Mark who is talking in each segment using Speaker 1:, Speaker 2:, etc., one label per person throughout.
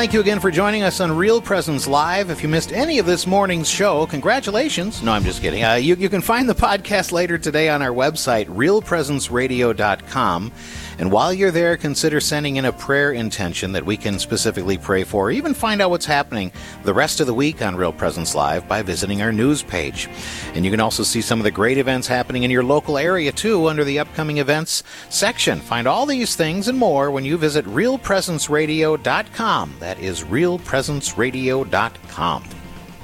Speaker 1: thank you again for joining us on Real Presence Live. If you missed any of this morning's show, congratulations. No, I'm just kidding. Uh, you, you can find the podcast later today on our website, realpresenceradio.com. And while you're there, consider sending in a prayer intention that we can specifically pray for, or even find out what's happening the rest of the week on Real Presence Live by visiting our news page. And you can also see some of the great events happening in your local area, too, under the upcoming events section. Find all these things and more when you visit realpresenceradio.com. That is realpresenceradio.com.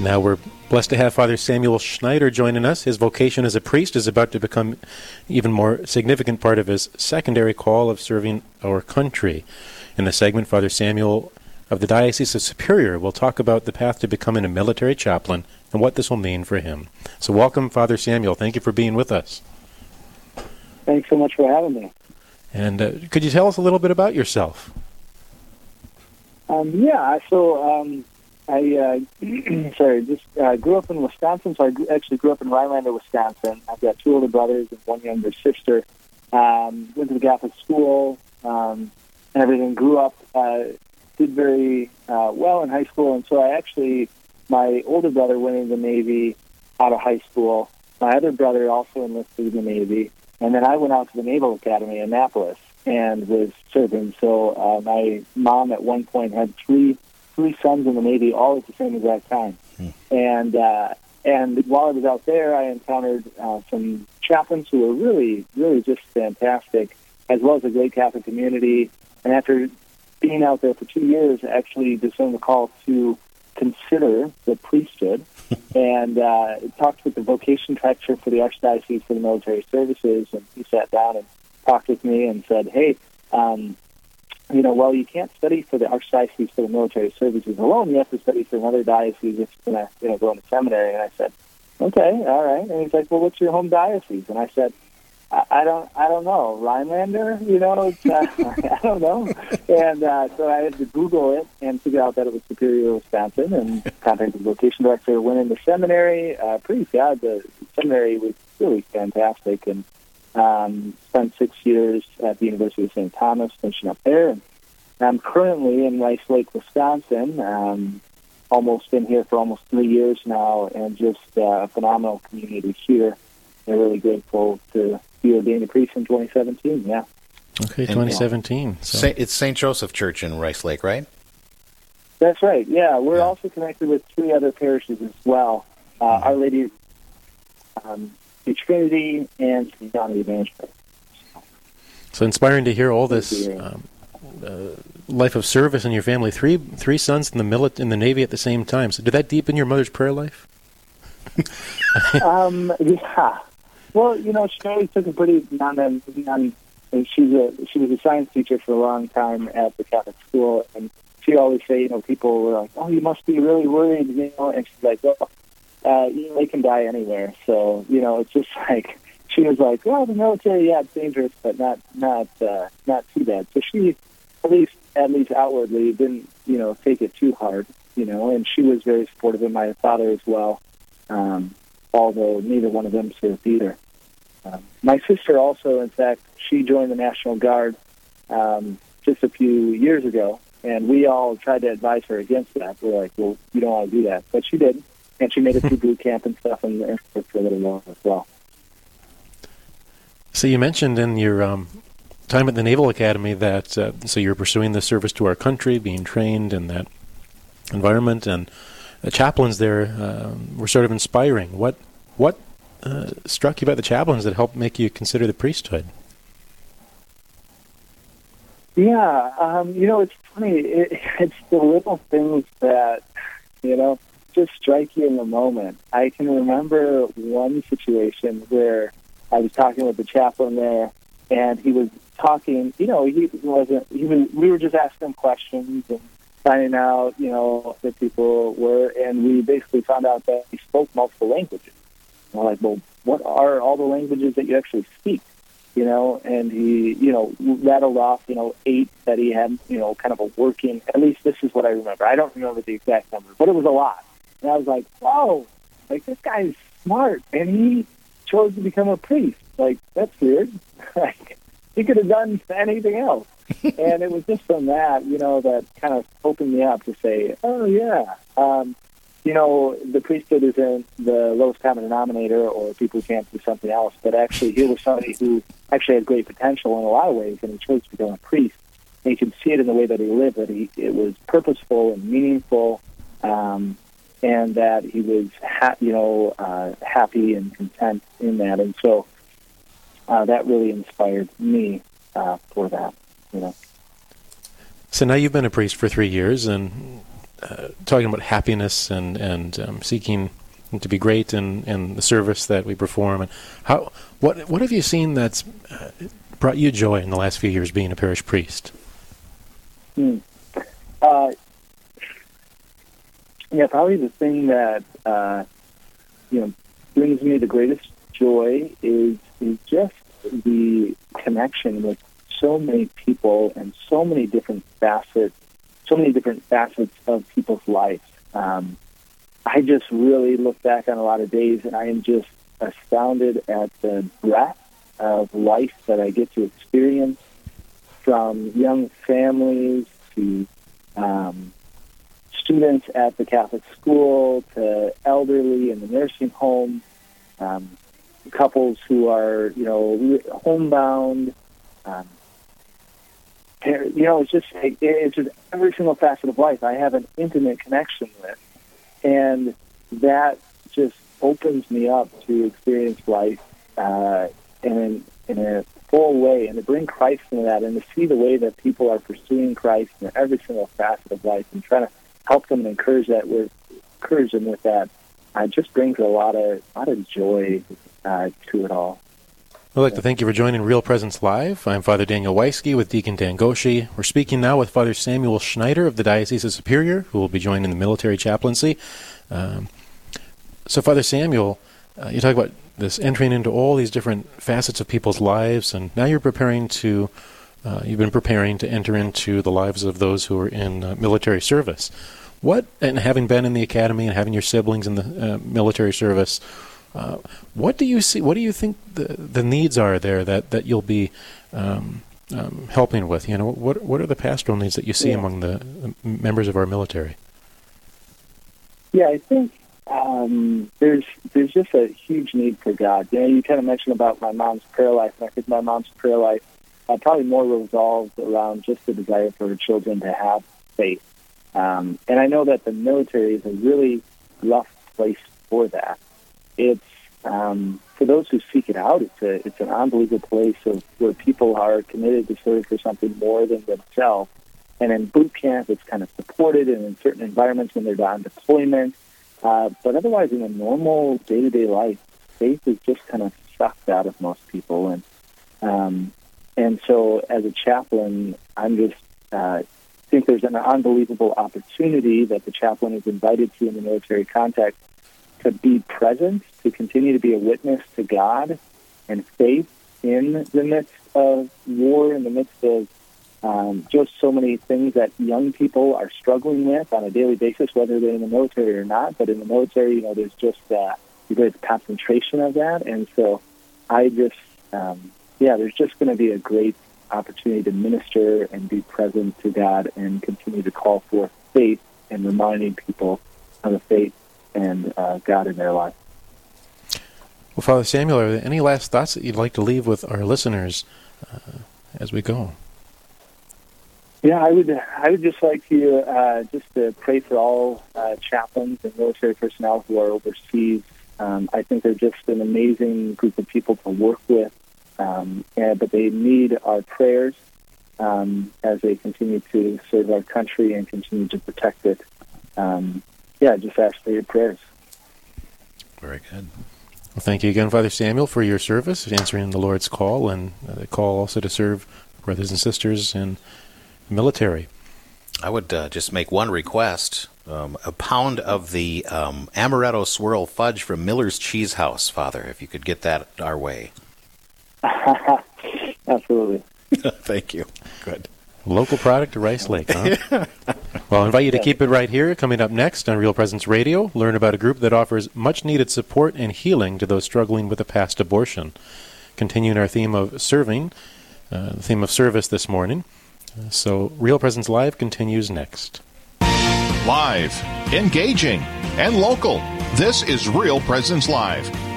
Speaker 2: Now we're Blessed to have Father Samuel Schneider joining us. His vocation as a priest is about to become even more significant part of his secondary call of serving our country. In the segment, Father Samuel of the Diocese of Superior will talk about the path to becoming a military chaplain and what this will mean for him. So, welcome, Father Samuel. Thank you for being with us.
Speaker 3: Thanks so much for having me.
Speaker 2: And uh, could you tell us a little bit about yourself?
Speaker 3: Um, yeah, so um, I uh, sorry, just uh, grew up in Wisconsin. So I actually grew up in Rhinelander, Wisconsin. I've got two older brothers and one younger sister. Um, went to the Catholic school um, and everything. Grew up, uh, did very uh, well in high school, and so I actually, my older brother went into the Navy out of high school. My other brother also enlisted in the Navy, and then I went out to the Naval Academy in Annapolis and was serving. So uh, my mom at one point had three three sons in the Navy all at the same exact time. Hmm. And uh, and while I was out there, I encountered uh, some chaplains who were really, really just fantastic, as well as a great Catholic community. And after being out there for two years, I actually discerned the call to consider the priesthood and uh, talked with the vocation director for the Archdiocese for the Military Services. And he sat down and talked with me and said, hey, um, you know, well, you can't study for the archdiocese for the military services alone. You have to study for another diocese if you're going to, you know, go into seminary. And I said, okay, all right. And he's like, well, what's your home diocese? And I said, I, I don't, I don't know, Rhinelander. You know, it's, uh, I don't know. And uh, so I had to Google it and figure out that it was Superior, Wisconsin, and contacted the vocation director. Went into seminary. Uh, pretty sad. The seminary was really fantastic, and um, spent six years at the University of St. Thomas, finishing up there. And I'm currently in Rice Lake, Wisconsin. Um, almost been here for almost three years now, and just uh, a phenomenal community here. I'm really grateful to be ordained a priest in 2017. Yeah.
Speaker 2: Okay, 2017.
Speaker 1: So. It's St. Joseph Church in Rice Lake, right?
Speaker 3: That's right. Yeah, we're yeah. also connected with three other parishes as well. Uh, mm-hmm. Our Lady um, the Trinity and. John the Evangelist.
Speaker 2: So inspiring to hear all this um, uh, life of service in your family. Three three sons in the milit- in the Navy at the same time. So did that deepen your mother's prayer life?
Speaker 3: um, yeah. Well, you know, she always took a pretty non non. And she's a she was a science teacher for a long time at the Catholic school, and she always say, you know, people were like, "Oh, you must be really worried," you know, and she's like, "Well, uh, they can die anywhere. So you know, it's just like she was like, well, the military, yeah, it's dangerous, but not not uh, not too bad. So she, at least at least outwardly, didn't you know take it too hard, you know, and she was very supportive of my father as well. Um, although neither one of them served either. Um, my sister also, in fact, she joined the National Guard um, just a few years ago, and we all tried to advise her against that. We're like, well, you don't want to do that, but she did and she made it through boot camp and stuff and, and for a little while as well.
Speaker 2: So you mentioned in your um, time at the Naval Academy that uh, so you're pursuing the service to our country, being trained in that environment, and the chaplains there uh, were sort of inspiring. What what uh, struck you about the chaplains that helped make you consider the priesthood?
Speaker 3: Yeah, um, you know, it's funny. It, it's the little things that you know just strike you in the moment. I can remember one situation where I was talking with the chaplain there, and he was talking. You know, he wasn't. He was. We were just asking him questions and finding out, you know, that people were, and we basically found out that he spoke multiple languages. And we're like, well, what are all the languages that you actually speak? You know, and he, you know, rattled off, you know, eight that he had, you know, kind of a working. At least this is what I remember. I don't remember the exact number, but it was a lot. And I was like, whoa, like this guy's smart, and he chose to become a priest. Like that's weird. like he could have done anything else. and it was just from that, you know, that kind of opened me up to say, oh yeah, um, you know, the priesthood isn't the lowest common denominator or people who can't do something else, but actually here was somebody who actually had great potential in a lot of ways, and he chose to become a priest. And you can see it in the way that he lived, that he it was purposeful and meaningful, um, and that he was, ha- you know, uh, happy and content in that. And so uh, that really inspired me uh, for that, you know.
Speaker 2: So now you've been a priest for three years, and uh, talking about happiness and and um, seeking to be great in, in the service that we perform. And how what what have you seen that's uh, brought you joy in the last few years being a parish priest?
Speaker 3: Hmm. Yeah, probably the thing that uh, you know brings me the greatest joy is is just the connection with so many people and so many different facets so many different facets of people's lives. Um, I just really look back on a lot of days and I am just astounded at the breadth of life that I get to experience from young families to um, students at the Catholic school to elderly in the nursing home, um, couples who are, you know, homebound, um, you know, it's just it's just every single facet of life I have an intimate connection with, and that just opens me up to experience life uh, in in a full way, and to bring Christ into that, and to see the way that people are pursuing Christ in every single facet of life, and trying to help them and encourage that with encourage them with that, uh, just brings a lot of a lot of joy uh, to it all.
Speaker 2: I'd like to thank you for joining Real Presence Live. I'm Father Daniel Weisky with Deacon Dan Goshi. We're speaking now with Father Samuel Schneider of the Diocese of Superior, who will be joining the military chaplaincy. Um, so, Father Samuel, uh, you talk about this entering into all these different facets of people's lives, and now you're preparing to, uh, you've been preparing to enter into the lives of those who are in uh, military service. What, and having been in the academy and having your siblings in the uh, military service, uh, what do you see? What do you think the the needs are there that that you'll be um, um, helping with? You know, what what are the pastoral needs that you see
Speaker 3: yeah.
Speaker 2: among the, members of our military?
Speaker 3: Yeah, I think um, there's there's just a huge need for God. You know, you kind of mentioned about my mom's prayer life, and I think my mom's prayer life uh, probably more revolved around just the desire for her children to have faith. Um, and I know that the military is a really rough place for that it's um, for those who seek it out. It's a it's an unbelievable place of where people are committed to serve for something more than themselves. And in boot camp, it's kind of supported, and in certain environments when they're on deployment. Uh, but otherwise, in a normal day to day life, faith is just kind of sucked out of most people. And um, and so, as a chaplain, I'm just uh, think there's an unbelievable opportunity that the chaplain is invited to in the military context to be present, to continue to be a witness to God and faith in the midst of war, in the midst of um, just so many things that young people are struggling with on a daily basis, whether they're in the military or not. But in the military, you know, there's just uh, a great concentration of that. And so I just, um, yeah, there's just going to be a great opportunity to minister and be present to God and continue to call forth faith and reminding people of the faith and uh, God in their life.
Speaker 2: Well, Father Samuel, are there any last thoughts that you'd like to leave with our listeners uh, as we go?
Speaker 3: Yeah, I would. I would just like to uh, just to pray for all uh, chaplains and military personnel who are overseas. Um, I think they're just an amazing group of people to work with, um, and, but they need our prayers um, as they continue to serve our country and continue to protect it. Um, yeah, just ask for your prayers.
Speaker 1: Very good.
Speaker 2: Well, thank you again, Father Samuel, for your service, answering the Lord's call, and uh, the call also to serve brothers and sisters in the military.
Speaker 1: I would uh, just make one request. Um, a pound of the um, amaretto swirl fudge from Miller's Cheese House, Father, if you could get that our way.
Speaker 3: Absolutely.
Speaker 1: Thank you. Good.
Speaker 2: Local product of Rice Lake, huh? well, I invite you to keep it right here. Coming up next on Real Presence Radio, learn about a group that offers much needed support and healing to those struggling with a past abortion. Continuing our theme of serving, uh, the theme of service this morning. Uh, so, Real Presence Live continues next.
Speaker 4: Live, engaging, and local. This is Real Presence Live,